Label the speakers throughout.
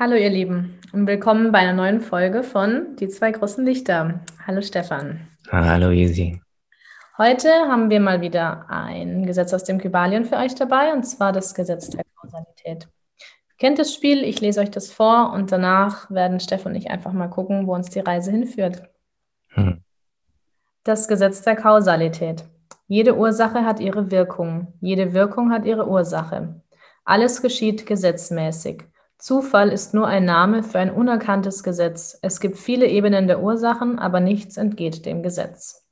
Speaker 1: Hallo ihr Lieben und willkommen bei einer neuen Folge von Die zwei großen Lichter. Hallo Stefan.
Speaker 2: Hallo Easy.
Speaker 1: Heute haben wir mal wieder ein Gesetz aus dem Kybalien für euch dabei und zwar das Gesetz der Kausalität. Ihr kennt das Spiel, ich lese euch das vor und danach werden Stefan und ich einfach mal gucken, wo uns die Reise hinführt. Hm. Das Gesetz der Kausalität. Jede Ursache hat ihre Wirkung, jede Wirkung hat ihre Ursache. Alles geschieht gesetzmäßig. Zufall ist nur ein Name für ein unerkanntes Gesetz. Es gibt viele Ebenen der Ursachen, aber nichts entgeht dem Gesetz.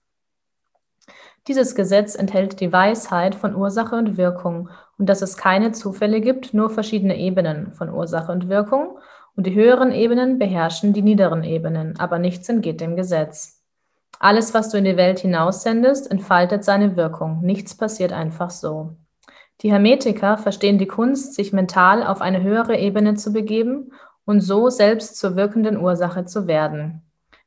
Speaker 1: Dieses Gesetz enthält die Weisheit von Ursache und Wirkung und dass es keine Zufälle gibt, nur verschiedene Ebenen von Ursache und Wirkung und die höheren Ebenen beherrschen die niederen Ebenen, aber nichts entgeht dem Gesetz. Alles, was du in die Welt hinaussendest, entfaltet seine Wirkung. Nichts passiert einfach so. Die Hermetiker verstehen die Kunst, sich mental auf eine höhere Ebene zu begeben und so selbst zur wirkenden Ursache zu werden.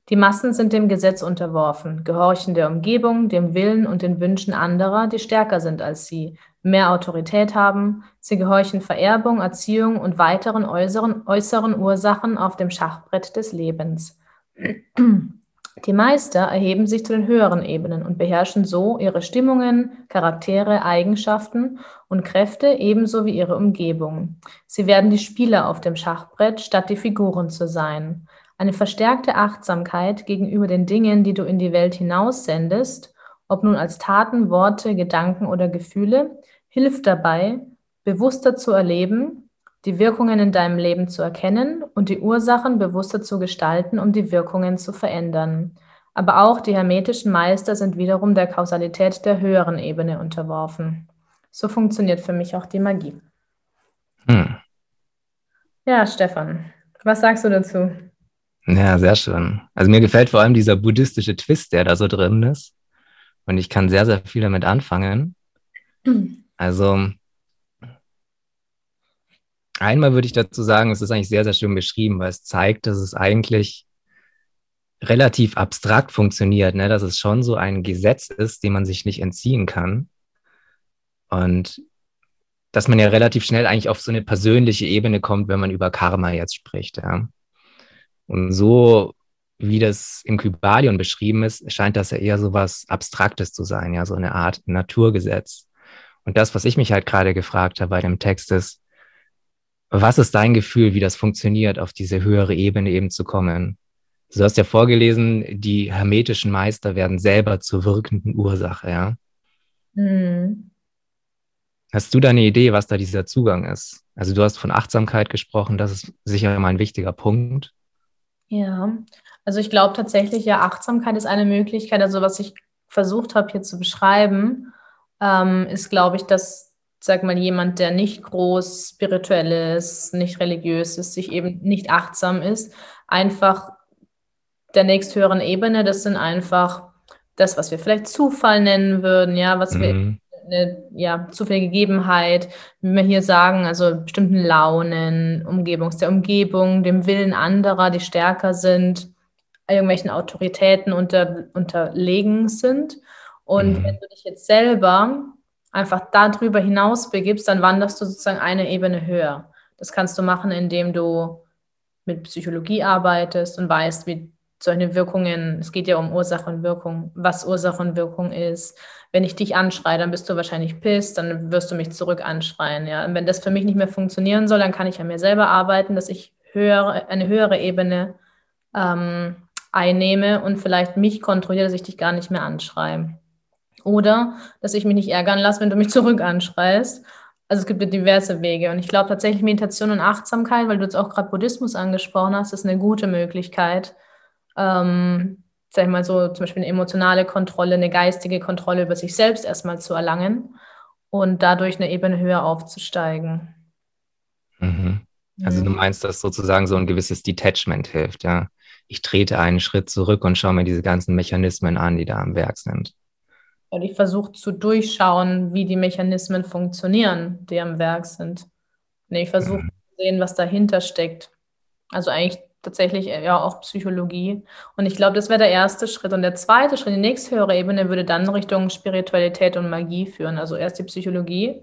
Speaker 1: Die Massen sind dem Gesetz unterworfen, gehorchen der Umgebung, dem Willen und den Wünschen anderer, die stärker sind als sie, mehr Autorität haben, sie gehorchen Vererbung, Erziehung und weiteren äußeren, äußeren Ursachen auf dem Schachbrett des Lebens. Die Meister erheben sich zu den höheren Ebenen und beherrschen so ihre Stimmungen, Charaktere, Eigenschaften und Kräfte ebenso wie ihre Umgebung. Sie werden die Spieler auf dem Schachbrett, statt die Figuren zu sein. Eine verstärkte Achtsamkeit gegenüber den Dingen, die du in die Welt hinaussendest, ob nun als Taten, Worte, Gedanken oder Gefühle, hilft dabei, bewusster zu erleben, die Wirkungen in deinem Leben zu erkennen und die Ursachen bewusster zu gestalten, um die Wirkungen zu verändern. Aber auch die hermetischen Meister sind wiederum der Kausalität der höheren Ebene unterworfen. So funktioniert für mich auch die Magie. Hm. Ja, Stefan, was sagst du dazu?
Speaker 2: Ja, sehr schön. Also mir gefällt vor allem dieser buddhistische Twist, der da so drin ist. Und ich kann sehr, sehr viel damit anfangen. Also Einmal würde ich dazu sagen, es ist eigentlich sehr, sehr schön beschrieben, weil es zeigt, dass es eigentlich relativ abstrakt funktioniert, ne? dass es schon so ein Gesetz ist, dem man sich nicht entziehen kann. Und dass man ja relativ schnell eigentlich auf so eine persönliche Ebene kommt, wenn man über Karma jetzt spricht. Ja? Und so wie das im Kybalion beschrieben ist, scheint das ja eher so was Abstraktes zu sein, ja, so eine Art Naturgesetz. Und das, was ich mich halt gerade gefragt habe bei dem Text ist, was ist dein Gefühl, wie das funktioniert, auf diese höhere Ebene eben zu kommen? Du hast ja vorgelesen, die hermetischen Meister werden selber zur wirkenden Ursache, ja? Mhm. Hast du da eine Idee, was da dieser Zugang ist? Also du hast von Achtsamkeit gesprochen, das ist sicher mal ein wichtiger Punkt.
Speaker 1: Ja, also ich glaube tatsächlich, ja, Achtsamkeit ist eine Möglichkeit. Also was ich versucht habe hier zu beschreiben, ähm, ist, glaube ich, dass sag mal, jemand, der nicht groß spirituell ist, nicht religiös ist, sich eben nicht achtsam ist, einfach der nächsthöheren Ebene, das sind einfach das, was wir vielleicht Zufall nennen würden, ja, was mhm. wir eine ja, zufällige Gegebenheit, wie wir hier sagen, also bestimmten Launen, Umgebungs der Umgebung, dem Willen anderer, die stärker sind, irgendwelchen Autoritäten unter, unterlegen sind. Und mhm. wenn du dich jetzt selber einfach darüber hinaus begibst, dann wanderst du sozusagen eine Ebene höher. Das kannst du machen, indem du mit Psychologie arbeitest und weißt, wie solche Wirkungen, es geht ja um Ursache und Wirkung, was Ursache und Wirkung ist. Wenn ich dich anschreie, dann bist du wahrscheinlich pisst, dann wirst du mich zurück anschreien. Ja? Und wenn das für mich nicht mehr funktionieren soll, dann kann ich an mir selber arbeiten, dass ich höhere, eine höhere Ebene ähm, einnehme und vielleicht mich kontrolliere, dass ich dich gar nicht mehr anschreie. Oder dass ich mich nicht ärgern lasse, wenn du mich zurück anschreist. Also es gibt diverse Wege. Und ich glaube tatsächlich Meditation und Achtsamkeit, weil du jetzt auch gerade Buddhismus angesprochen hast, ist eine gute Möglichkeit, ähm, sag ich mal so, zum Beispiel eine emotionale Kontrolle, eine geistige Kontrolle über sich selbst erstmal zu erlangen und dadurch eine Ebene höher aufzusteigen.
Speaker 2: Mhm. Also du meinst, dass sozusagen so ein gewisses Detachment hilft, ja? Ich trete einen Schritt zurück und schaue mir diese ganzen Mechanismen an, die da am Werk sind.
Speaker 1: Und ich versuche zu durchschauen, wie die Mechanismen funktionieren, die am Werk sind. Und ich versuche mhm. zu sehen, was dahinter steckt. Also eigentlich tatsächlich äh, ja auch Psychologie. Und ich glaube, das wäre der erste Schritt. Und der zweite Schritt, die nächsthöhere Ebene, würde dann Richtung Spiritualität und Magie führen. Also erst die Psychologie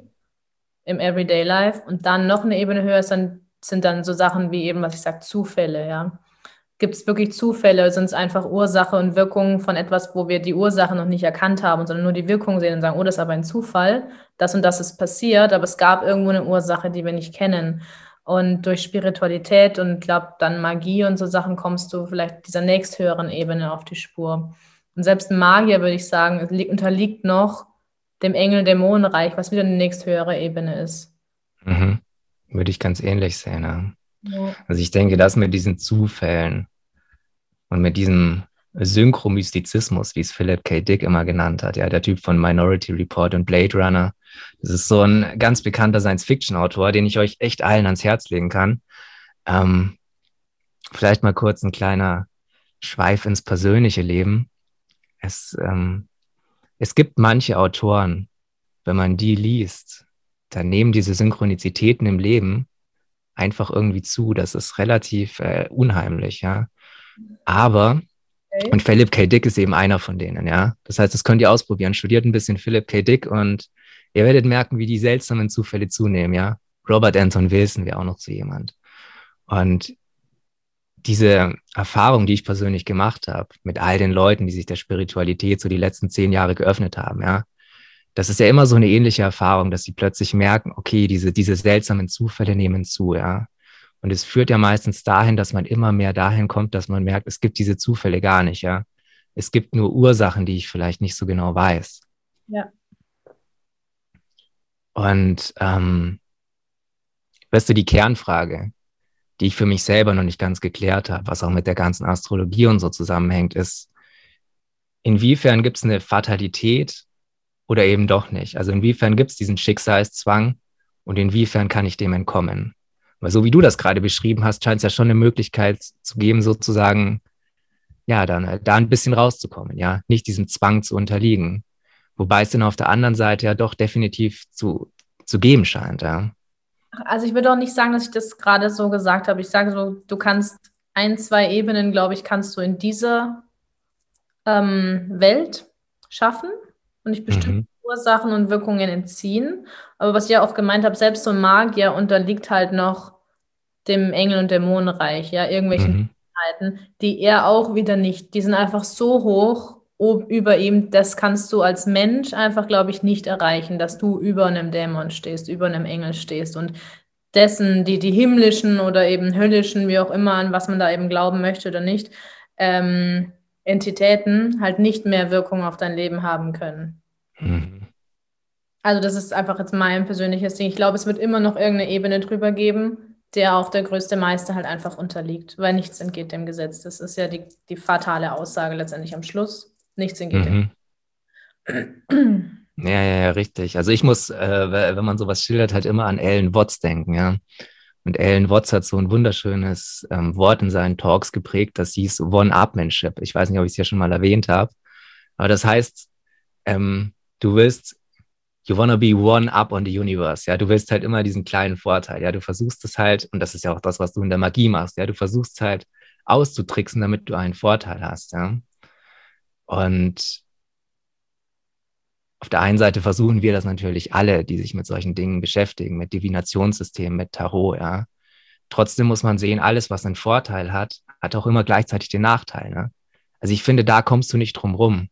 Speaker 1: im Everyday Life und dann noch eine Ebene höher ist dann sind dann so Sachen wie eben, was ich sage, Zufälle, ja. Gibt es wirklich Zufälle? Sind es einfach Ursache und Wirkung von etwas, wo wir die Ursache noch nicht erkannt haben, sondern nur die Wirkung sehen und sagen, oh, das ist aber ein Zufall, das und das ist passiert, aber es gab irgendwo eine Ursache, die wir nicht kennen. Und durch Spiritualität und glaube dann Magie und so Sachen kommst du vielleicht dieser nächsthöheren Ebene auf die Spur. Und selbst ein Magier, würde ich sagen, unterliegt noch dem Engel-Dämonenreich, was wieder eine nächsthöhere Ebene ist.
Speaker 2: Mhm. Würde ich ganz ähnlich sehen. Ja. Ja. Also ich denke, das mit diesen Zufällen und mit diesem Synchromystizismus, wie es Philip K. Dick immer genannt hat, ja, der Typ von Minority Report und Blade Runner. Das ist so ein ganz bekannter Science-Fiction-Autor, den ich euch echt allen ans Herz legen kann. Ähm, vielleicht mal kurz ein kleiner Schweif ins persönliche Leben. Es, ähm, es gibt manche Autoren, wenn man die liest, dann nehmen diese Synchronizitäten im Leben einfach irgendwie zu. Das ist relativ äh, unheimlich, ja. Aber, okay. und Philip K. Dick ist eben einer von denen, ja. Das heißt, das könnt ihr ausprobieren. Studiert ein bisschen Philip K. Dick und ihr werdet merken, wie die seltsamen Zufälle zunehmen, ja. Robert Anton Wilson wäre auch noch so jemand. Und diese Erfahrung, die ich persönlich gemacht habe, mit all den Leuten, die sich der Spiritualität so die letzten zehn Jahre geöffnet haben, ja, das ist ja immer so eine ähnliche Erfahrung, dass sie plötzlich merken, okay, diese, diese seltsamen Zufälle nehmen zu, ja. Und es führt ja meistens dahin, dass man immer mehr dahin kommt, dass man merkt, es gibt diese Zufälle gar nicht, ja. Es gibt nur Ursachen, die ich vielleicht nicht so genau weiß.
Speaker 1: Ja.
Speaker 2: Und ähm, weißt du, die Kernfrage, die ich für mich selber noch nicht ganz geklärt habe, was auch mit der ganzen Astrologie und so zusammenhängt, ist, inwiefern gibt es eine Fatalität oder eben doch nicht? Also inwiefern gibt es diesen Schicksalszwang und inwiefern kann ich dem entkommen? Weil so wie du das gerade beschrieben hast, scheint es ja schon eine Möglichkeit zu geben, sozusagen, ja, dann äh, da ein bisschen rauszukommen, ja, nicht diesem Zwang zu unterliegen. Wobei es dann auf der anderen Seite ja doch definitiv zu, zu geben scheint, ja.
Speaker 1: Also ich würde auch nicht sagen, dass ich das gerade so gesagt habe. Ich sage so, du kannst ein, zwei Ebenen, glaube ich, kannst du in dieser ähm, Welt schaffen und nicht bestimmte mhm. Ursachen und Wirkungen entziehen. Aber was ich ja auch gemeint habe, selbst so ein Magier unterliegt halt noch dem Engel- und Dämonenreich, ja, irgendwelchen mhm. die er auch wieder nicht, die sind einfach so hoch über ihm, das kannst du als Mensch einfach, glaube ich, nicht erreichen, dass du über einem Dämon stehst, über einem Engel stehst und dessen, die, die himmlischen oder eben höllischen, wie auch immer, an was man da eben glauben möchte oder nicht, ähm, Entitäten halt nicht mehr Wirkung auf dein Leben haben können. Mhm. Also das ist einfach jetzt mein persönliches Ding. Ich glaube, es wird immer noch irgendeine Ebene drüber geben, der auch der größte Meister halt einfach unterliegt, weil nichts entgeht dem Gesetz. Das ist ja die, die fatale Aussage letztendlich am Schluss. Nichts entgeht mhm.
Speaker 2: dem. Ja, ja, ja, richtig. Also ich muss, äh, wenn man sowas schildert, halt immer an Ellen Watts denken, ja. Und Ellen Watts hat so ein wunderschönes ähm, Wort in seinen Talks geprägt, das hieß One-Upmanship. Ich weiß nicht, ob ich es ja schon mal erwähnt habe. Aber das heißt, ähm, du willst, you wanna be one up on the universe, ja, du willst halt immer diesen kleinen Vorteil, ja, du versuchst es halt, und das ist ja auch das, was du in der Magie machst, ja, du versuchst halt auszutricksen, damit du einen Vorteil hast, ja. Und auf der einen Seite versuchen wir das natürlich alle, die sich mit solchen Dingen beschäftigen, mit Divinationssystemen, mit Tarot, ja. Trotzdem muss man sehen, alles, was einen Vorteil hat, hat auch immer gleichzeitig den Nachteil. Ne? Also ich finde, da kommst du nicht drum rum.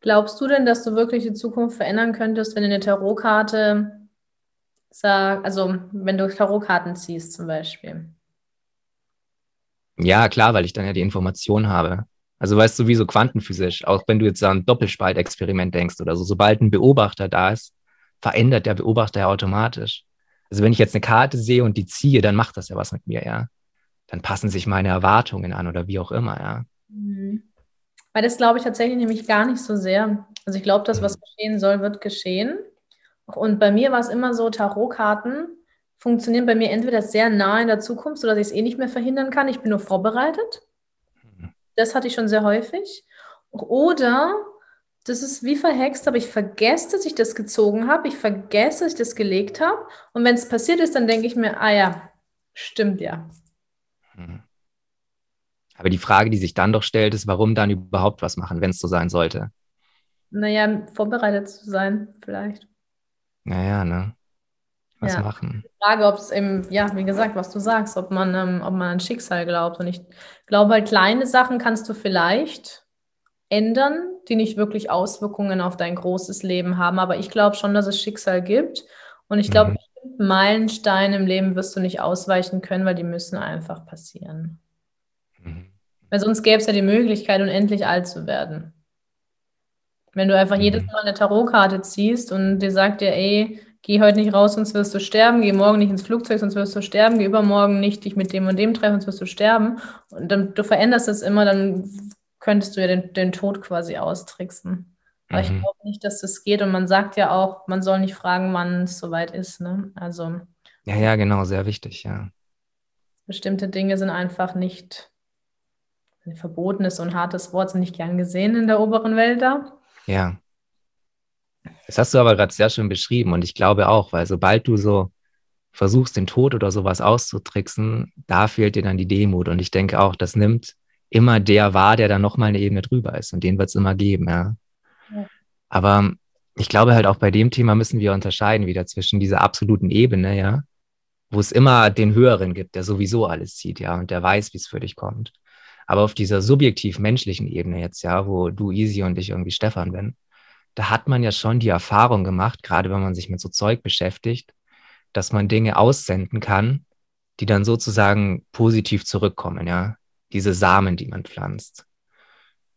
Speaker 1: Glaubst du denn, dass du wirklich die Zukunft verändern könntest, wenn eine Tarotkarte sagt, also wenn du Tarotkarten ziehst zum Beispiel?
Speaker 2: Ja, klar, weil ich dann ja die Information habe. Also weißt du, wie so quantenphysisch, auch wenn du jetzt an ein Doppelspaltexperiment denkst oder so, sobald ein Beobachter da ist, verändert der Beobachter ja automatisch. Also wenn ich jetzt eine Karte sehe und die ziehe, dann macht das ja was mit mir, ja. Dann passen sich meine Erwartungen an oder wie auch immer, ja. Mhm.
Speaker 1: Weil das glaube ich tatsächlich nämlich gar nicht so sehr. Also ich glaube, das, was geschehen soll, wird geschehen. Und bei mir war es immer so, Tarotkarten funktionieren bei mir entweder sehr nah in der Zukunft, sodass ich es eh nicht mehr verhindern kann. Ich bin nur vorbereitet. Das hatte ich schon sehr häufig. Oder das ist wie verhext, aber ich vergesse, dass ich das gezogen habe. Ich vergesse, dass ich das gelegt habe. Und wenn es passiert ist, dann denke ich mir, ah ja, stimmt ja. Mhm.
Speaker 2: Aber die Frage, die sich dann doch stellt, ist, warum dann überhaupt was machen, wenn es so sein sollte?
Speaker 1: Naja, vorbereitet zu sein, vielleicht.
Speaker 2: Naja, ne? Was
Speaker 1: Ja.
Speaker 2: machen.
Speaker 1: Die Frage, ob es eben, ja, wie gesagt, was du sagst, ob man, ähm, ob man an Schicksal glaubt. Und ich glaube halt, kleine Sachen kannst du vielleicht ändern, die nicht wirklich Auswirkungen auf dein großes Leben haben. Aber ich glaube schon, dass es Schicksal gibt. Und ich glaube,
Speaker 2: Mhm.
Speaker 1: Meilensteine im Leben wirst du nicht ausweichen können, weil die müssen einfach passieren.
Speaker 2: Mhm.
Speaker 1: Weil sonst gäbe es ja die Möglichkeit, unendlich alt zu werden. Wenn du einfach
Speaker 2: Mhm.
Speaker 1: jedes Mal eine Tarotkarte ziehst und dir sagt dir, ey, geh heute nicht raus, sonst wirst du sterben, geh morgen nicht ins Flugzeug, sonst wirst du sterben, geh übermorgen nicht dich mit dem und dem treffen, sonst wirst du sterben. Und dann, du veränderst es immer, dann könntest du ja den, den Tod quasi austricksen. Aber ich
Speaker 2: Mhm.
Speaker 1: glaube nicht, dass das geht. Und man sagt ja auch, man soll nicht fragen, wann es soweit ist. Ne? Also
Speaker 2: Ja, ja, genau, sehr wichtig, ja.
Speaker 1: bestimmte Dinge sind einfach nicht verboten ist so ein hartes Wort, sind nicht gern gesehen in der oberen Welt da.
Speaker 2: Ja. Das hast du aber gerade sehr schön beschrieben und ich glaube auch, weil sobald du so versuchst, den Tod oder sowas auszutricksen, da fehlt dir dann die Demut und ich denke auch, das nimmt immer der wahr, der dann nochmal eine Ebene drüber ist und den wird es immer geben, ja.
Speaker 1: Ja.
Speaker 2: Aber ich glaube halt auch bei dem Thema müssen wir unterscheiden wieder zwischen dieser absoluten Ebene, ja, wo es immer den Höheren gibt, der sowieso alles sieht, ja, und der weiß, wie es für dich kommt. Aber auf dieser subjektiv menschlichen Ebene jetzt, ja, wo du Easy und ich irgendwie Stefan bin, da hat man ja schon die Erfahrung gemacht, gerade wenn man sich mit so Zeug beschäftigt, dass man Dinge aussenden kann, die dann sozusagen positiv zurückkommen, ja. Diese Samen, die man pflanzt.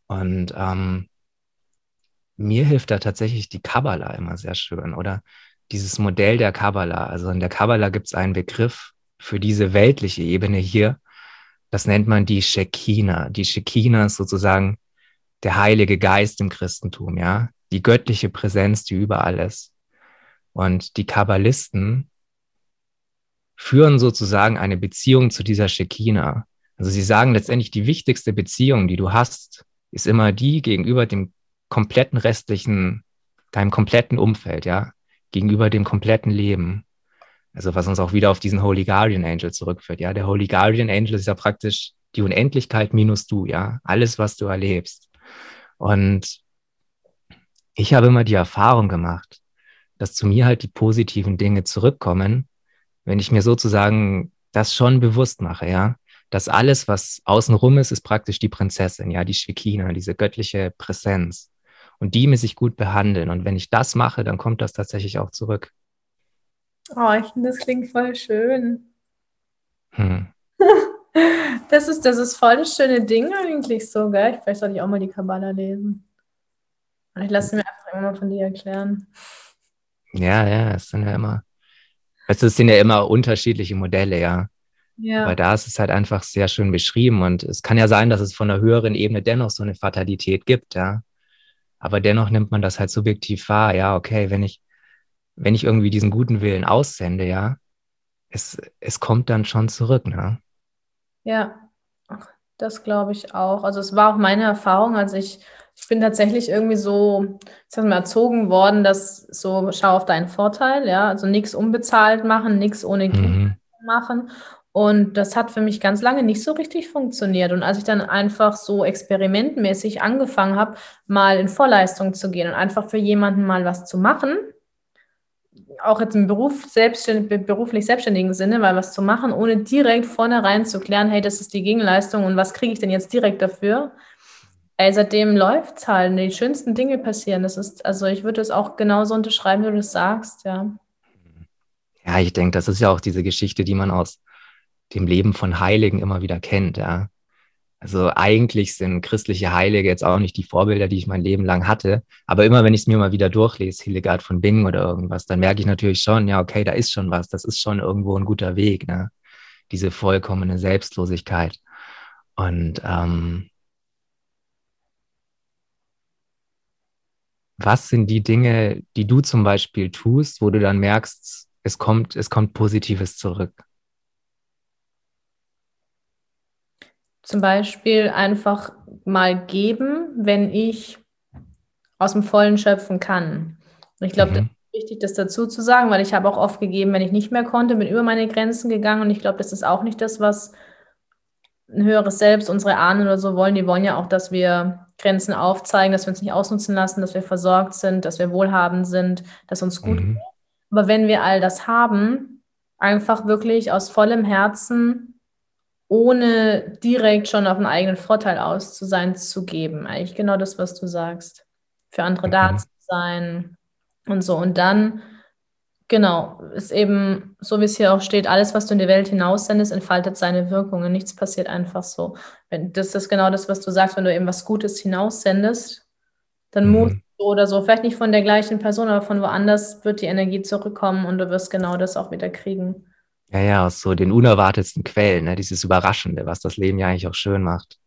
Speaker 2: Und ähm, mir hilft da tatsächlich die Kabbala immer sehr schön, oder dieses Modell der Kabbala. Also in der Kabbala gibt es einen Begriff für diese weltliche Ebene hier. Das nennt man die Shekinah. Die Shekinah ist sozusagen der Heilige Geist im Christentum, ja. Die göttliche Präsenz, die überall ist. Und die Kabbalisten führen sozusagen eine Beziehung zu dieser Shekinah. Also sie sagen letztendlich, die wichtigste Beziehung, die du hast, ist immer die gegenüber dem kompletten restlichen, deinem kompletten Umfeld, ja, gegenüber dem kompletten Leben. Also was uns auch wieder auf diesen Holy Guardian Angel zurückführt, ja. Der Holy Guardian Angel ist ja praktisch die Unendlichkeit minus du, ja. Alles, was du erlebst. Und ich habe immer die Erfahrung gemacht, dass zu mir halt die positiven Dinge zurückkommen, wenn ich mir sozusagen das schon bewusst mache, ja, dass alles, was außenrum ist, ist praktisch die Prinzessin, ja, die Shekinah, diese göttliche Präsenz. Und die muss ich gut behandeln. Und wenn ich das mache, dann kommt das tatsächlich auch zurück.
Speaker 1: Oh, ich finde, das klingt voll schön.
Speaker 2: Hm.
Speaker 1: Das ist, das ist voll das schöne Ding eigentlich so, gell? Vielleicht sollte ich auch mal die Kabbala lesen. Ich lasse mir einfach immer mal von dir erklären.
Speaker 2: Ja, ja, es sind ja immer, es sind ja immer unterschiedliche Modelle, ja.
Speaker 1: Ja.
Speaker 2: Aber da ist es halt einfach sehr schön beschrieben und es kann ja sein, dass es von einer höheren Ebene dennoch so eine Fatalität gibt, ja. Aber dennoch nimmt man das halt subjektiv wahr, ja, okay, wenn ich, wenn ich irgendwie diesen guten Willen aussende, ja, es, es kommt dann schon zurück, ne?
Speaker 1: Ja, das glaube ich auch. Also es war auch meine Erfahrung, als ich, ich bin tatsächlich irgendwie so, ich sag mal, erzogen worden, dass so, schau auf deinen Vorteil, ja, also nichts unbezahlt machen, nichts ohne Geld
Speaker 2: Mhm.
Speaker 1: machen. Und das hat für mich ganz lange nicht so richtig funktioniert. Und als ich dann einfach so experimentmäßig angefangen habe, mal in Vorleistung zu gehen und einfach für jemanden mal was zu machen, auch jetzt im Beruf selbstständ, beruflich selbstständigen Sinne, weil was zu machen, ohne direkt vornherein zu klären, hey, das ist die Gegenleistung und was kriege ich denn jetzt direkt dafür? Ey, seitdem läuft es halt, die schönsten Dinge passieren. Das ist, also ich würde es auch genauso unterschreiben, wie du das sagst, ja.
Speaker 2: Ja, ich denke, das ist ja auch diese Geschichte, die man aus dem Leben von Heiligen immer wieder kennt, ja. Also eigentlich sind christliche Heilige jetzt auch nicht die Vorbilder, die ich mein Leben lang hatte. Aber immer wenn ich es mir mal wieder durchlese, Hildegard von Bingen oder irgendwas, dann merke ich natürlich schon, ja, okay, da ist schon was. Das ist schon irgendwo ein guter Weg, ne? Diese vollkommene Selbstlosigkeit. Und ähm, was sind die Dinge, die du zum Beispiel tust, wo du dann merkst, es kommt, es kommt Positives zurück?
Speaker 1: Zum Beispiel einfach mal geben, wenn ich aus dem Vollen schöpfen kann. Und ich glaube,
Speaker 2: Mhm.
Speaker 1: das ist wichtig, das dazu zu sagen, weil ich habe auch oft gegeben, wenn ich nicht mehr konnte, bin über meine Grenzen gegangen. Und ich glaube, das ist auch nicht das, was ein höheres Selbst, unsere Ahnen oder so wollen. Die wollen ja auch, dass wir Grenzen aufzeigen, dass wir uns nicht ausnutzen lassen, dass wir versorgt sind, dass wir wohlhabend sind, dass uns gut
Speaker 2: Mhm.
Speaker 1: geht. Aber wenn wir all das haben, einfach wirklich aus vollem Herzen, ohne direkt schon auf einen eigenen Vorteil aus zu sein, zu geben. Eigentlich genau das, was du sagst. Für andere mhm. da zu sein und so. Und dann, genau, ist eben, so wie es hier auch steht, alles, was du in die Welt hinaussendest, entfaltet seine Wirkungen. Nichts passiert einfach so. Das ist genau das, was du sagst, wenn du eben was Gutes hinaussendest, dann mhm. musst oder so, vielleicht nicht von der gleichen Person, aber von woanders wird die Energie zurückkommen und du wirst genau das auch wieder kriegen.
Speaker 2: Ja, ja, aus so den unerwartetsten Quellen, ne? dieses Überraschende, was das Leben ja eigentlich auch schön macht.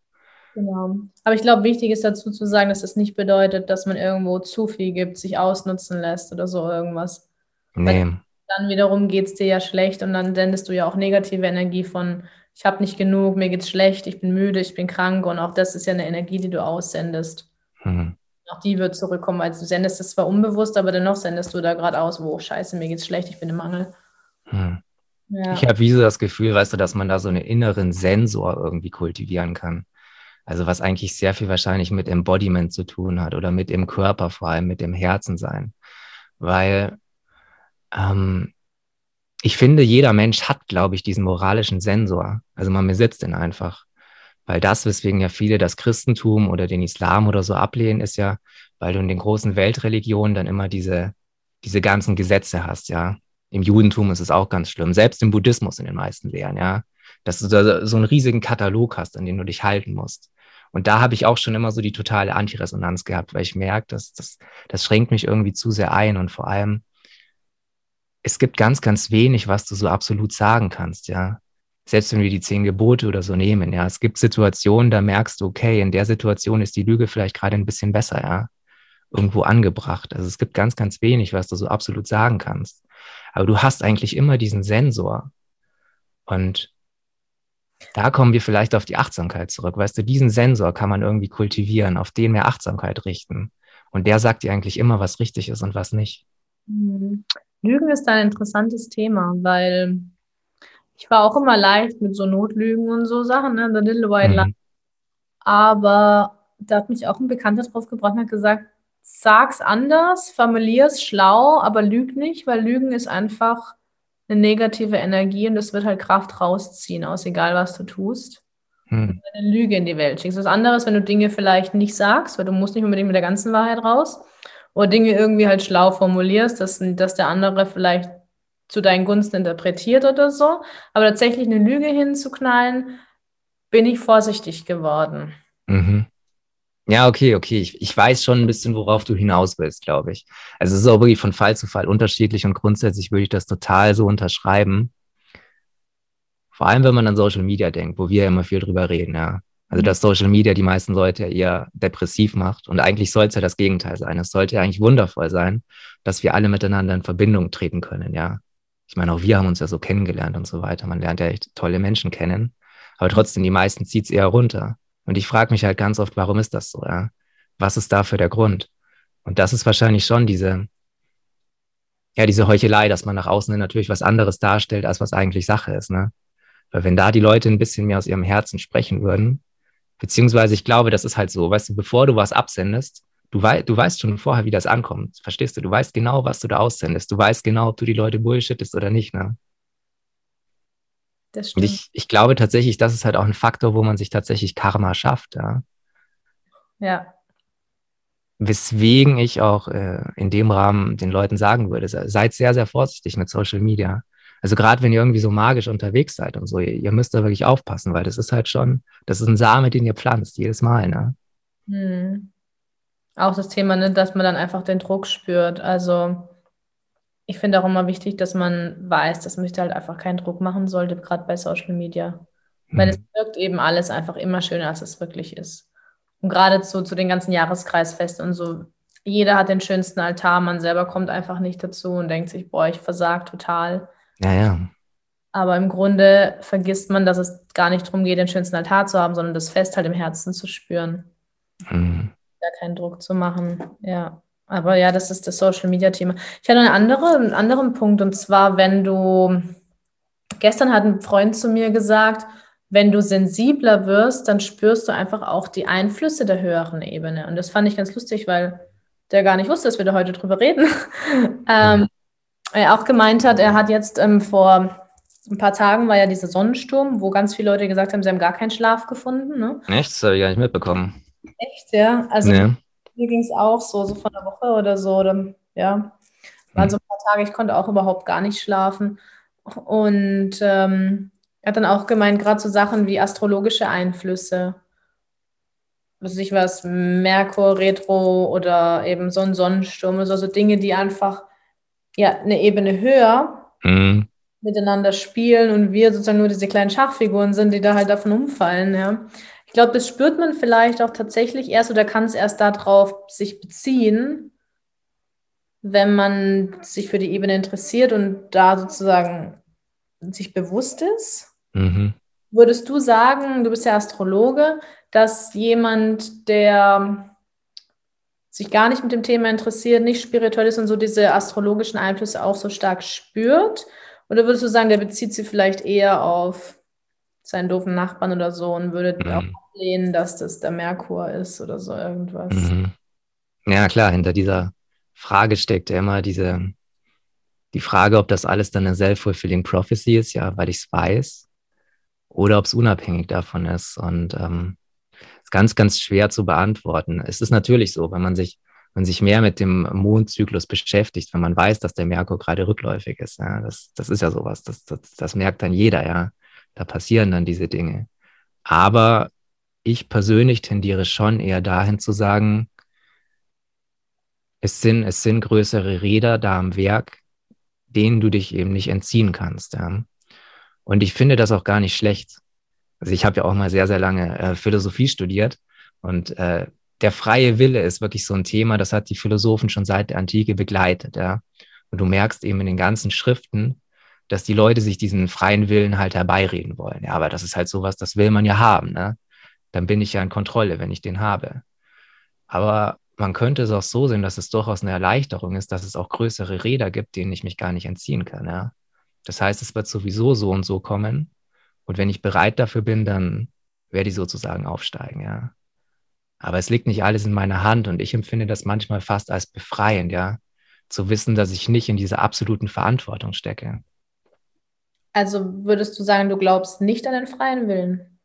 Speaker 1: Genau. Aber ich glaube, wichtig ist dazu zu sagen, dass es nicht bedeutet, dass man irgendwo zu viel gibt, sich ausnutzen lässt oder so irgendwas. Nee. Weil dann wiederum geht es dir ja schlecht und dann sendest du ja auch negative Energie von, ich habe nicht genug, mir geht's schlecht, ich bin müde, ich bin krank und auch das ist ja eine Energie, die du aussendest. Mhm. Auch die wird zurückkommen. Also du sendest es zwar unbewusst, aber dennoch sendest du da gerade aus, wo, scheiße, mir geht's schlecht, ich bin im Mangel.
Speaker 2: Hm. Ja. Ich habe wie so das Gefühl, weißt du, dass man da so einen inneren Sensor irgendwie kultivieren kann. Also was eigentlich sehr viel wahrscheinlich mit Embodiment zu tun hat oder mit dem Körper, vor allem mit dem Herzen sein. Weil ähm, ich finde, jeder Mensch hat, glaube ich, diesen moralischen Sensor. Also man besitzt ihn einfach. Weil das, weswegen ja viele das Christentum oder den Islam oder so ablehnen, ist ja, weil du in den großen Weltreligionen dann immer diese, diese ganzen Gesetze hast, ja. Im Judentum ist es auch ganz schlimm, selbst im Buddhismus in den meisten Lehren, ja. Dass du da so einen riesigen Katalog hast, an den du dich halten musst. Und da habe ich auch schon immer so die totale Antiresonanz gehabt, weil ich merke, dass das, das schränkt mich irgendwie zu sehr ein und vor allem, es gibt ganz, ganz wenig, was du so absolut sagen kannst, ja selbst wenn wir die zehn Gebote oder so nehmen, ja, es gibt Situationen, da merkst du, okay, in der Situation ist die Lüge vielleicht gerade ein bisschen besser, ja, irgendwo angebracht. Also es gibt ganz, ganz wenig, was du so absolut sagen kannst. Aber du hast eigentlich immer diesen Sensor. Und da kommen wir vielleicht auf die Achtsamkeit zurück. Weißt du, diesen Sensor kann man irgendwie kultivieren, auf den mehr Achtsamkeit richten. Und der sagt dir eigentlich immer, was richtig ist und was nicht.
Speaker 1: Lügen ist ein interessantes Thema, weil ich war auch immer leicht mit so Notlügen und so Sachen, ne? The Little White mhm. Lie. Aber da hat mich auch ein Bekannter drauf gebracht und hat gesagt, sag's anders, formulier's schlau, aber lüg nicht, weil Lügen ist einfach eine negative Energie und es wird halt Kraft rausziehen aus egal was du tust. Hm. Eine Lüge in die Welt schickst. Was anderes, wenn du Dinge vielleicht nicht sagst, weil du musst nicht unbedingt mit der ganzen Wahrheit raus, oder Dinge irgendwie halt schlau formulierst, dass, dass der andere vielleicht zu deinen Gunsten interpretiert oder so. Aber tatsächlich eine Lüge hinzuknallen, bin ich vorsichtig geworden.
Speaker 2: Mhm. Ja, okay, okay. Ich, ich weiß schon ein bisschen, worauf du hinaus willst, glaube ich. Also es ist auch wirklich von Fall zu Fall unterschiedlich und grundsätzlich würde ich das total so unterschreiben. Vor allem, wenn man an Social Media denkt, wo wir ja immer viel drüber reden, ja. Also, dass Social Media die meisten Leute eher depressiv macht. Und eigentlich soll es ja das Gegenteil sein. Es sollte ja eigentlich wundervoll sein, dass wir alle miteinander in Verbindung treten können, ja ich meine, auch wir haben uns ja so kennengelernt und so weiter. Man lernt ja echt tolle Menschen kennen. Aber trotzdem, die meisten zieht es eher runter. Und ich frage mich halt ganz oft, warum ist das so? Ja? Was ist dafür der Grund? Und das ist wahrscheinlich schon diese, ja, diese Heuchelei, dass man nach außen natürlich was anderes darstellt, als was eigentlich Sache ist. Ne? Weil wenn da die Leute ein bisschen mehr aus ihrem Herzen sprechen würden, beziehungsweise ich glaube, das ist halt so, weißt du, bevor du was absendest, du, wei du weißt schon vorher, wie das ankommt. Verstehst du? Du weißt genau, was du da aussendest. Du weißt genau, ob du die Leute bullshittest oder nicht. Ne? Das stimmt. Und ich, ich glaube tatsächlich, das ist halt auch ein Faktor, wo man sich tatsächlich Karma schafft. Ja.
Speaker 1: ja.
Speaker 2: Weswegen ich auch äh, in dem Rahmen den Leuten sagen würde, seid sehr, sehr vorsichtig mit Social Media. Also gerade wenn ihr irgendwie so magisch unterwegs seid und so, ihr, ihr, müsst da wirklich aufpassen, weil das ist halt schon, das ist ein Same, den ihr pflanzt, jedes Mal, ne? Hm.
Speaker 1: Auch das Thema, ne, dass man dann einfach den Druck spürt. Also ich finde auch immer wichtig, dass man weiß, dass man sich halt einfach keinen Druck machen sollte, gerade bei Social Media. Mhm. Weil es wirkt eben alles einfach immer schöner, als es wirklich ist. Und gerade zu, zu den ganzen Jahreskreisfesten und so, jeder hat den schönsten Altar, man selber kommt einfach nicht dazu und denkt sich, boah, ich versag total.
Speaker 2: Ja, ja.
Speaker 1: Aber im Grunde vergisst man, dass es gar nicht darum geht, den schönsten Altar zu haben, sondern das Fest halt im Herzen zu spüren. Mhm da keinen Druck zu machen. Ja. Aber ja, das ist das Social Media Thema. Ich hatte eine andere, einen anderen Punkt und zwar, wenn du, gestern hat ein Freund zu mir gesagt, wenn du sensibler wirst, dann spürst du einfach auch die Einflüsse der höheren Ebene. Und das fand ich ganz lustig, weil der gar nicht wusste, dass wir da heute drüber reden. ähm, er auch gemeint hat, er hat jetzt ähm, vor ein paar Tagen war ja dieser Sonnensturm, wo ganz viele Leute gesagt haben, sie haben gar keinen Schlaf gefunden. Ne?
Speaker 2: Echt? Das habe ich gar nicht mitbekommen.
Speaker 1: Echt, ja. Also nee. mir ging es auch so, so von der Woche oder so. Oder, ja. Waren so ein paar Tage, ich konnte auch überhaupt gar nicht schlafen. Und ähm, er hat dann auch gemeint, gerade so Sachen wie astrologische Einflüsse. Was ich was, Merkur, Retro oder eben so ein Sonnensturm oder so, so Dinge, die einfach ja eine Ebene höher mhm. miteinander spielen und wir sozusagen nur diese kleinen Schachfiguren sind, die da halt davon umfallen, ja. Ich glaube, das spürt man vielleicht auch tatsächlich erst oder kann es erst darauf sich beziehen, wenn man sich für die Ebene interessiert und da sozusagen sich bewusst ist. Mhm. Würdest du sagen, du bist ja Astrologe, dass jemand, der sich gar nicht mit dem Thema interessiert, nicht spirituell ist und so diese astrologischen Einflüsse auch so stark spürt? Oder würdest du sagen, der bezieht sie vielleicht eher auf seinen doofen Nachbarn oder so und würde mhm. auch ablehnen, dass das der Merkur ist oder so irgendwas? Mhm.
Speaker 2: Ja, klar, hinter dieser Frage steckt ja immer diese, die Frage, ob das alles dann eine self-fulfilling prophecy ist, ja, weil ich es weiß, oder ob es unabhängig davon ist. Und ähm, ist ganz, ganz schwer zu beantworten. Es ist natürlich so, wenn man sich, wenn sich mehr mit dem Mondzyklus beschäftigt, wenn man weiß, dass der Merkur gerade rückläufig ist, ja, das, das ist ja sowas, das, das, das merkt dann jeder, ja. Da passieren dann diese Dinge. Aber ich persönlich tendiere schon eher dahin zu sagen, es sind, es sind größere Räder da am Werk, denen du dich eben nicht entziehen kannst. Ja. Und ich finde das auch gar nicht schlecht. Also ich habe ja auch mal sehr, sehr lange äh, Philosophie studiert und äh, der freie Wille ist wirklich so ein Thema, das hat die Philosophen schon seit der Antike begleitet. Ja. Und du merkst eben in den ganzen Schriften, dass die Leute sich diesen freien Willen halt herbeireden wollen. Ja, aber das ist halt sowas, das will man ja haben. Ne? Dann bin ich ja in Kontrolle, wenn ich den habe. Aber man könnte es auch so sehen, dass es durchaus eine Erleichterung ist, dass es auch größere Räder gibt, denen ich mich gar nicht entziehen kann. Ja? Das heißt, es wird sowieso so und so kommen. Und wenn ich bereit dafür bin, dann werde ich sozusagen aufsteigen. Ja? Aber es liegt nicht alles in meiner Hand und ich empfinde das manchmal fast als befreiend, ja, zu wissen, dass ich nicht in dieser absoluten Verantwortung stecke.
Speaker 1: Also würdest du sagen, du glaubst nicht an den freien Willen?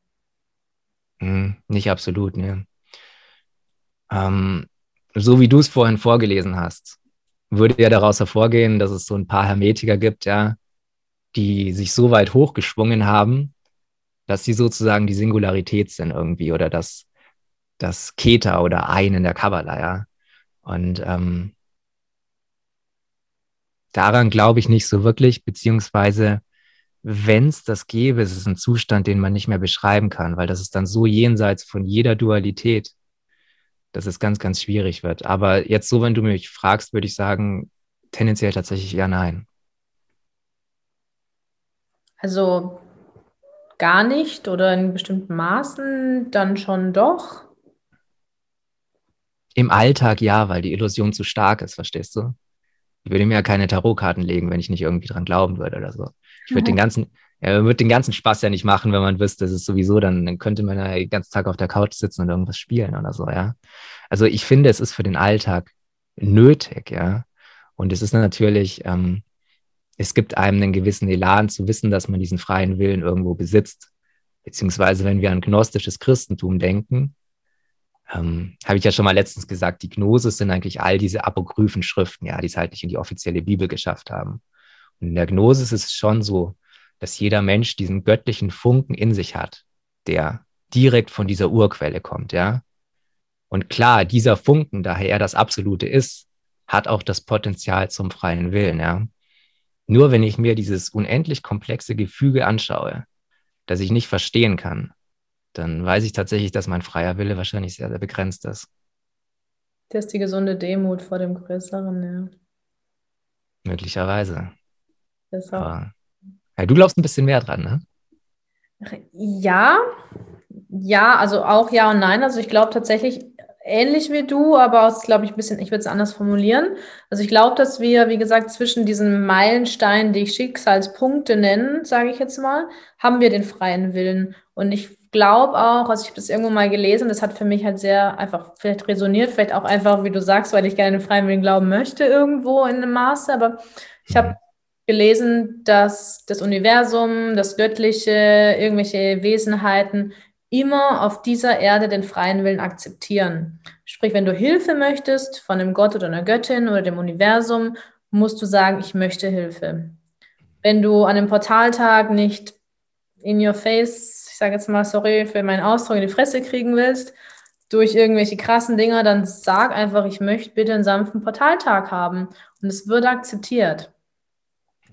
Speaker 2: Hm, nicht absolut, ne. Ähm, so wie du es vorhin vorgelesen hast, würde ja daraus hervorgehen, dass es so ein paar Hermetiker gibt, ja, die sich so weit hochgeschwungen haben, dass sie sozusagen die Singularität sind irgendwie oder das, das Keta oder Ein in der Kabbalah, ja. Und ähm, daran glaube ich nicht so wirklich, beziehungsweise wenn es das gäbe, ist es ein Zustand, den man nicht mehr beschreiben kann, weil das ist dann so jenseits von jeder Dualität, dass es ganz, ganz schwierig wird. Aber jetzt so, wenn du mich fragst, würde ich sagen, tendenziell tatsächlich eher nein.
Speaker 1: Also gar nicht oder in bestimmten Maßen dann schon doch?
Speaker 2: Im Alltag ja, weil die Illusion zu stark ist, verstehst du? Ich würde mir ja keine Tarotkarten legen, wenn ich nicht irgendwie dran glauben würde oder so. Ich würde mhm. den ganzen, ja, würde den ganzen Spaß ja nicht machen, wenn man wüsste, es ist sowieso, dann, dann könnte man ja den ganzen Tag auf der Couch sitzen und irgendwas spielen oder so, ja. Also ich finde, es ist für den Alltag nötig, ja. Und es ist natürlich, ähm, es gibt einem einen gewissen Elan zu wissen, dass man diesen freien Willen irgendwo besitzt. Beziehungsweise, wenn wir an gnostisches Christentum denken, ähm, habe ich ja schon mal letztens gesagt, die Gnosis sind eigentlich all diese apokryphen Schriften, ja, die es halt nicht in die offizielle Bibel geschafft haben. Und in der Gnosis ist es schon so, dass jeder Mensch diesen göttlichen Funken in sich hat, der direkt von dieser Urquelle kommt, ja. Und klar, dieser Funken, daher er das Absolute ist, hat auch das Potenzial zum freien Willen, ja. Nur wenn ich mir dieses unendlich komplexe Gefüge anschaue, das ich nicht verstehen kann, dann weiß ich tatsächlich, dass mein freier Wille wahrscheinlich sehr, sehr begrenzt ist.
Speaker 1: Das ist die gesunde Demut vor dem Größeren, ja.
Speaker 2: Möglicherweise. Das auch. Aber, ja, du glaubst ein bisschen mehr dran, ne?
Speaker 1: Ja, ja, also auch ja und nein. Also ich glaube tatsächlich ähnlich wie du, aber es glaube ich ein bisschen, ich würde es anders formulieren. Also ich glaube, dass wir, wie gesagt, zwischen diesen Meilensteinen, die ich Schicksalspunkte nennen, sage ich jetzt mal, haben wir den freien Willen. Und ich glaube auch, also ich habe das irgendwo mal gelesen, das hat für mich halt sehr einfach vielleicht resoniert, vielleicht auch einfach, wie du sagst, weil ich gerne den freien Willen glauben möchte irgendwo in einem Maße, aber ich habe gelesen, dass das Universum, das Göttliche, irgendwelche Wesenheiten immer auf dieser Erde den freien Willen akzeptieren. Sprich, wenn du Hilfe möchtest von einem Gott oder einer Göttin oder dem Universum, musst du sagen, ich möchte Hilfe. Wenn du an einem Portaltag nicht in your face, ich sage jetzt mal, sorry für meinen Ausdruck, in die Fresse kriegen willst, durch irgendwelche krassen Dinger, dann sag einfach, ich möchte bitte einen sanften Portaltag haben. Und es wird akzeptiert.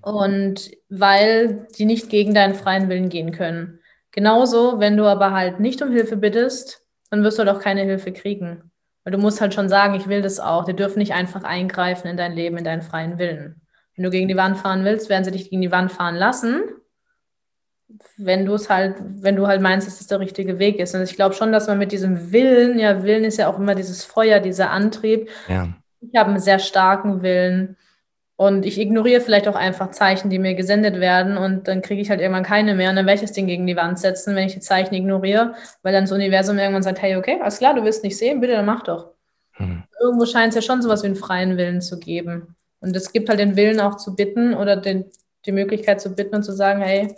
Speaker 1: Und weil die nicht gegen deinen freien Willen gehen können. Genauso, wenn du aber halt nicht um Hilfe bittest, dann wirst du doch halt keine Hilfe kriegen. Weil du musst halt schon sagen, ich will das auch. Die dürfen nicht einfach eingreifen in dein Leben, in deinen freien Willen. Wenn du gegen die Wand fahren willst, werden sie dich gegen die Wand fahren lassen wenn du es halt, wenn du halt meinst, dass es der richtige Weg ist. Und ich glaube schon, dass man mit diesem Willen, ja, Willen ist ja auch immer dieses Feuer, dieser Antrieb. Ja. Ich habe einen sehr starken Willen und ich ignoriere vielleicht auch einfach Zeichen, die mir gesendet werden und dann kriege ich halt irgendwann keine mehr und dann werde ich das Ding gegen die Wand setzen, wenn ich die Zeichen ignoriere, weil dann das Universum irgendwann sagt, hey, okay, alles klar, du willst nicht sehen, bitte, dann mach doch. Hm. Irgendwo scheint es ja schon sowas wie einen freien Willen zu geben. Und es gibt halt den Willen auch zu bitten oder den, die Möglichkeit zu bitten und zu sagen, hey,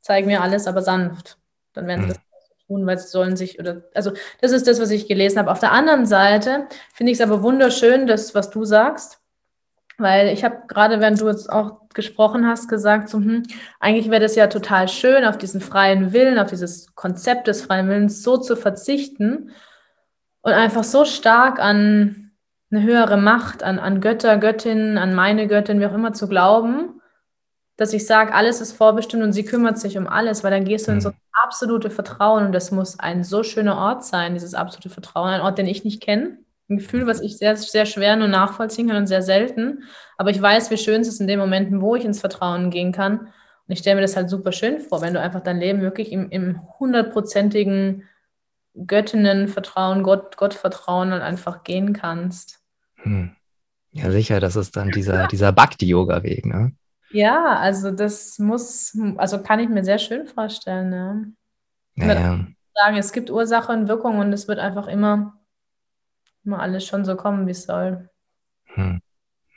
Speaker 1: zeig mir alles, aber sanft. Dann werden sie mhm. das tun, weil sie sollen sich oder also das ist das, was ich gelesen habe. Auf der anderen Seite finde ich es aber wunderschön, das, was du sagst, weil ich habe gerade, wenn du jetzt auch gesprochen hast, gesagt, so, hm, eigentlich wäre das ja total schön, auf diesen freien Willen, auf dieses Konzept des freien Willens so zu verzichten und einfach so stark an eine höhere Macht, an, an Götter, Göttinnen, an meine Göttin, wie auch immer zu glauben dass ich sage, alles ist vorbestimmt und sie kümmert sich um alles, weil dann gehst du in so mhm. absolute Vertrauen und das muss ein so schöner Ort sein, dieses absolute Vertrauen, ein Ort, den ich nicht kenne. Ein Gefühl, was ich sehr, sehr schwer nur nachvollziehen kann und sehr selten. Aber ich weiß, wie schön es ist in den Momenten, wo ich ins Vertrauen gehen kann. Und ich stelle mir das halt super schön vor, wenn du einfach dein Leben wirklich im, im hundertprozentigen Göttinnenvertrauen, Gott, Gottvertrauen dann einfach gehen kannst.
Speaker 2: Hm. Ja, sicher, das ist dann dieser, dieser Bhakti-Yoga-Weg, ne?
Speaker 1: Ja, also das muss, also kann ich mir sehr schön vorstellen. Ja.
Speaker 2: Naja.
Speaker 1: Sagen, es gibt Ursache und Wirkung und es wird einfach immer, immer alles schon so kommen, wie es soll.
Speaker 2: Hm.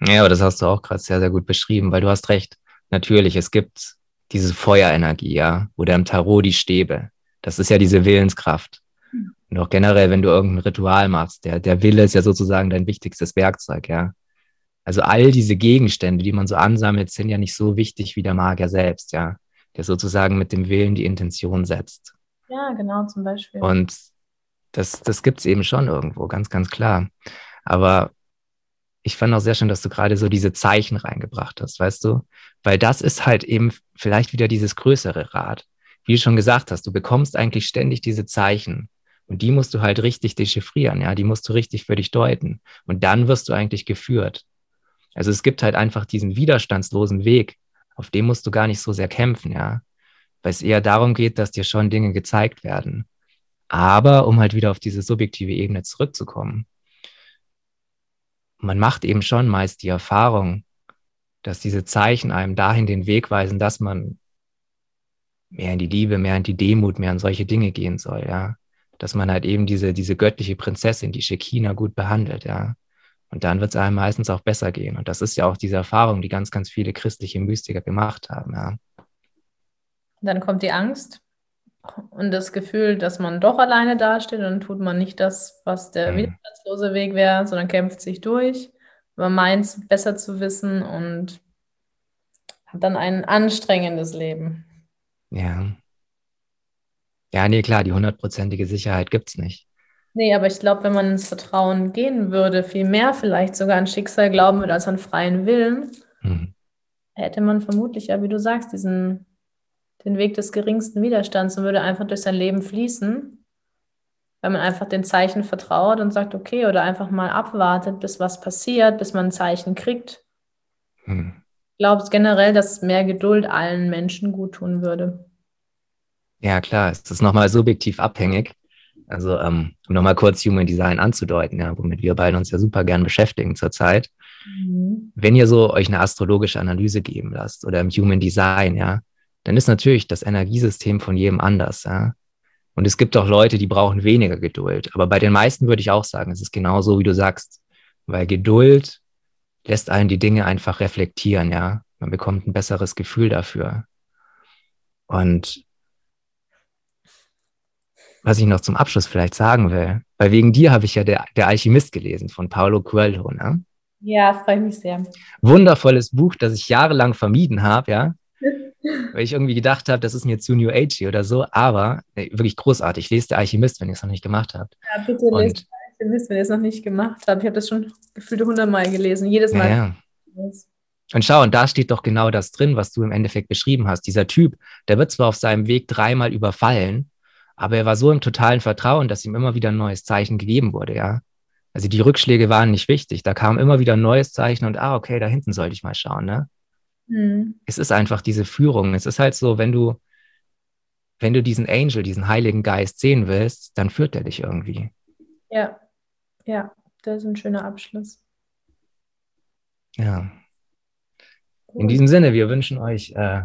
Speaker 2: Ja, aber das hast du auch gerade sehr, sehr gut beschrieben, weil du hast recht. Natürlich, es gibt diese Feuerenergie, ja, oder im Tarot die Stäbe. Das ist ja diese Willenskraft. Hm. Und auch generell, wenn du irgendein Ritual machst, der, der Wille ist ja sozusagen dein wichtigstes Werkzeug, ja. Also all diese Gegenstände, die man so ansammelt, sind ja nicht so wichtig wie der Magier selbst, ja, der sozusagen mit dem Willen die Intention setzt.
Speaker 1: Ja, genau, zum Beispiel.
Speaker 2: Und das, das gibt es eben schon irgendwo, ganz, ganz klar. Aber ich fand auch sehr schön, dass du gerade so diese Zeichen reingebracht hast, weißt du? Weil das ist halt eben vielleicht wieder dieses größere Rad. Wie du schon gesagt hast, du bekommst eigentlich ständig diese Zeichen. Und die musst du halt richtig dechiffrieren, ja, die musst du richtig für dich deuten. Und dann wirst du eigentlich geführt. Also es gibt halt einfach diesen widerstandslosen Weg, auf dem musst du gar nicht so sehr kämpfen, ja. Weil es eher darum geht, dass dir schon Dinge gezeigt werden. Aber um halt wieder auf diese subjektive Ebene zurückzukommen, man macht eben schon meist die Erfahrung, dass diese Zeichen einem dahin den Weg weisen, dass man mehr in die Liebe, mehr in die Demut, mehr in solche Dinge gehen soll, ja. Dass man halt eben diese, diese göttliche Prinzessin, die Shekina, gut behandelt, ja. Und dann wird es einem meistens auch besser gehen. Und das ist ja auch diese Erfahrung, die ganz, ganz viele christliche Mystiker gemacht haben. Ja.
Speaker 1: Dann kommt die Angst und das Gefühl, dass man doch alleine dasteht und dann tut man nicht das, was der mhm. widerstandslose Weg wäre, sondern kämpft sich durch. Man meint es besser zu wissen und hat dann ein anstrengendes Leben.
Speaker 2: Ja. Ja, nee, klar, die hundertprozentige Sicherheit gibt es nicht.
Speaker 1: Nee, aber ich glaube, wenn man ins Vertrauen gehen würde, viel mehr vielleicht sogar an Schicksal glauben würde als an freien Willen, mhm. hätte man vermutlich, ja, wie du sagst, diesen, den Weg des geringsten Widerstands und würde einfach durch sein Leben fließen, weil man einfach den Zeichen vertraut und sagt, okay, oder einfach mal abwartet, bis was passiert, bis man ein Zeichen kriegt. Ich glaube generell, dass mehr Geduld allen Menschen gut tun würde.
Speaker 2: Ja, klar, es ist nochmal subjektiv abhängig. Also ähm, um nochmal kurz Human Design anzudeuten, ja, womit wir beide uns ja super gern beschäftigen zurzeit. Mhm. Wenn ihr so euch eine astrologische Analyse geben lasst oder im Human Design, ja, dann ist natürlich das Energiesystem von jedem anders, ja. Und es gibt auch Leute, die brauchen weniger Geduld. Aber bei den meisten würde ich auch sagen, es ist genau so, wie du sagst. Weil Geduld lässt einen die Dinge einfach reflektieren, ja. Man bekommt ein besseres Gefühl dafür. Und was ich noch zum Abschluss vielleicht sagen will, weil wegen dir habe ich ja der, der Alchemist gelesen von Paulo Coelho, ne?
Speaker 1: Ja, freue mich sehr.
Speaker 2: Wundervolles Buch, das ich jahrelang vermieden habe, ja. Weil ich irgendwie gedacht habe, das ist mir zu New Age oder so, aber ey, wirklich großartig. Lest der Alchemist, wenn ihr es noch nicht gemacht habt.
Speaker 1: Ja, bitte Und, lest der Alchemist, wenn ihr es noch nicht gemacht habt. Ich habe das schon gefühlt hundertmal gelesen, jedes Mal. Ja, ja.
Speaker 2: Und schau, und da steht doch genau das drin, was du im Endeffekt beschrieben hast. Dieser Typ, der wird zwar auf seinem Weg dreimal überfallen, aber er war so im totalen Vertrauen, dass ihm immer wieder ein neues Zeichen gegeben wurde, ja. Also die Rückschläge waren nicht wichtig. Da kam immer wieder ein neues Zeichen und ah, okay, da hinten sollte ich mal schauen, ne? Mhm. Es ist einfach diese Führung. Es ist halt so, wenn du, wenn du diesen Angel, diesen Heiligen Geist sehen willst, dann führt er dich irgendwie.
Speaker 1: Ja, ja, das ist ein schöner Abschluss.
Speaker 2: Ja. In diesem Sinne, wir wünschen euch äh,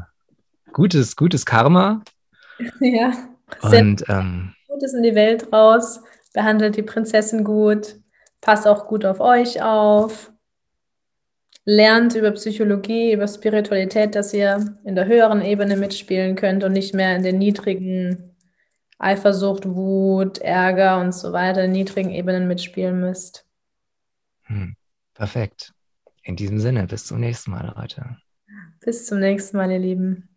Speaker 2: gutes, gutes Karma.
Speaker 1: Ja. Und ähm, Gutes in die Welt raus. Behandelt die Prinzessin gut. Passt auch gut auf euch auf lernt über Psychologie, über Spiritualität, dass ihr in der höheren Ebene mitspielen könnt und nicht mehr in den niedrigen Eifersucht, Wut, Ärger und so weiter, niedrigen Ebenen mitspielen müsst.
Speaker 2: Hm, perfekt. In diesem Sinne, bis zum nächsten Mal, Leute.
Speaker 1: Bis zum nächsten Mal, ihr Lieben.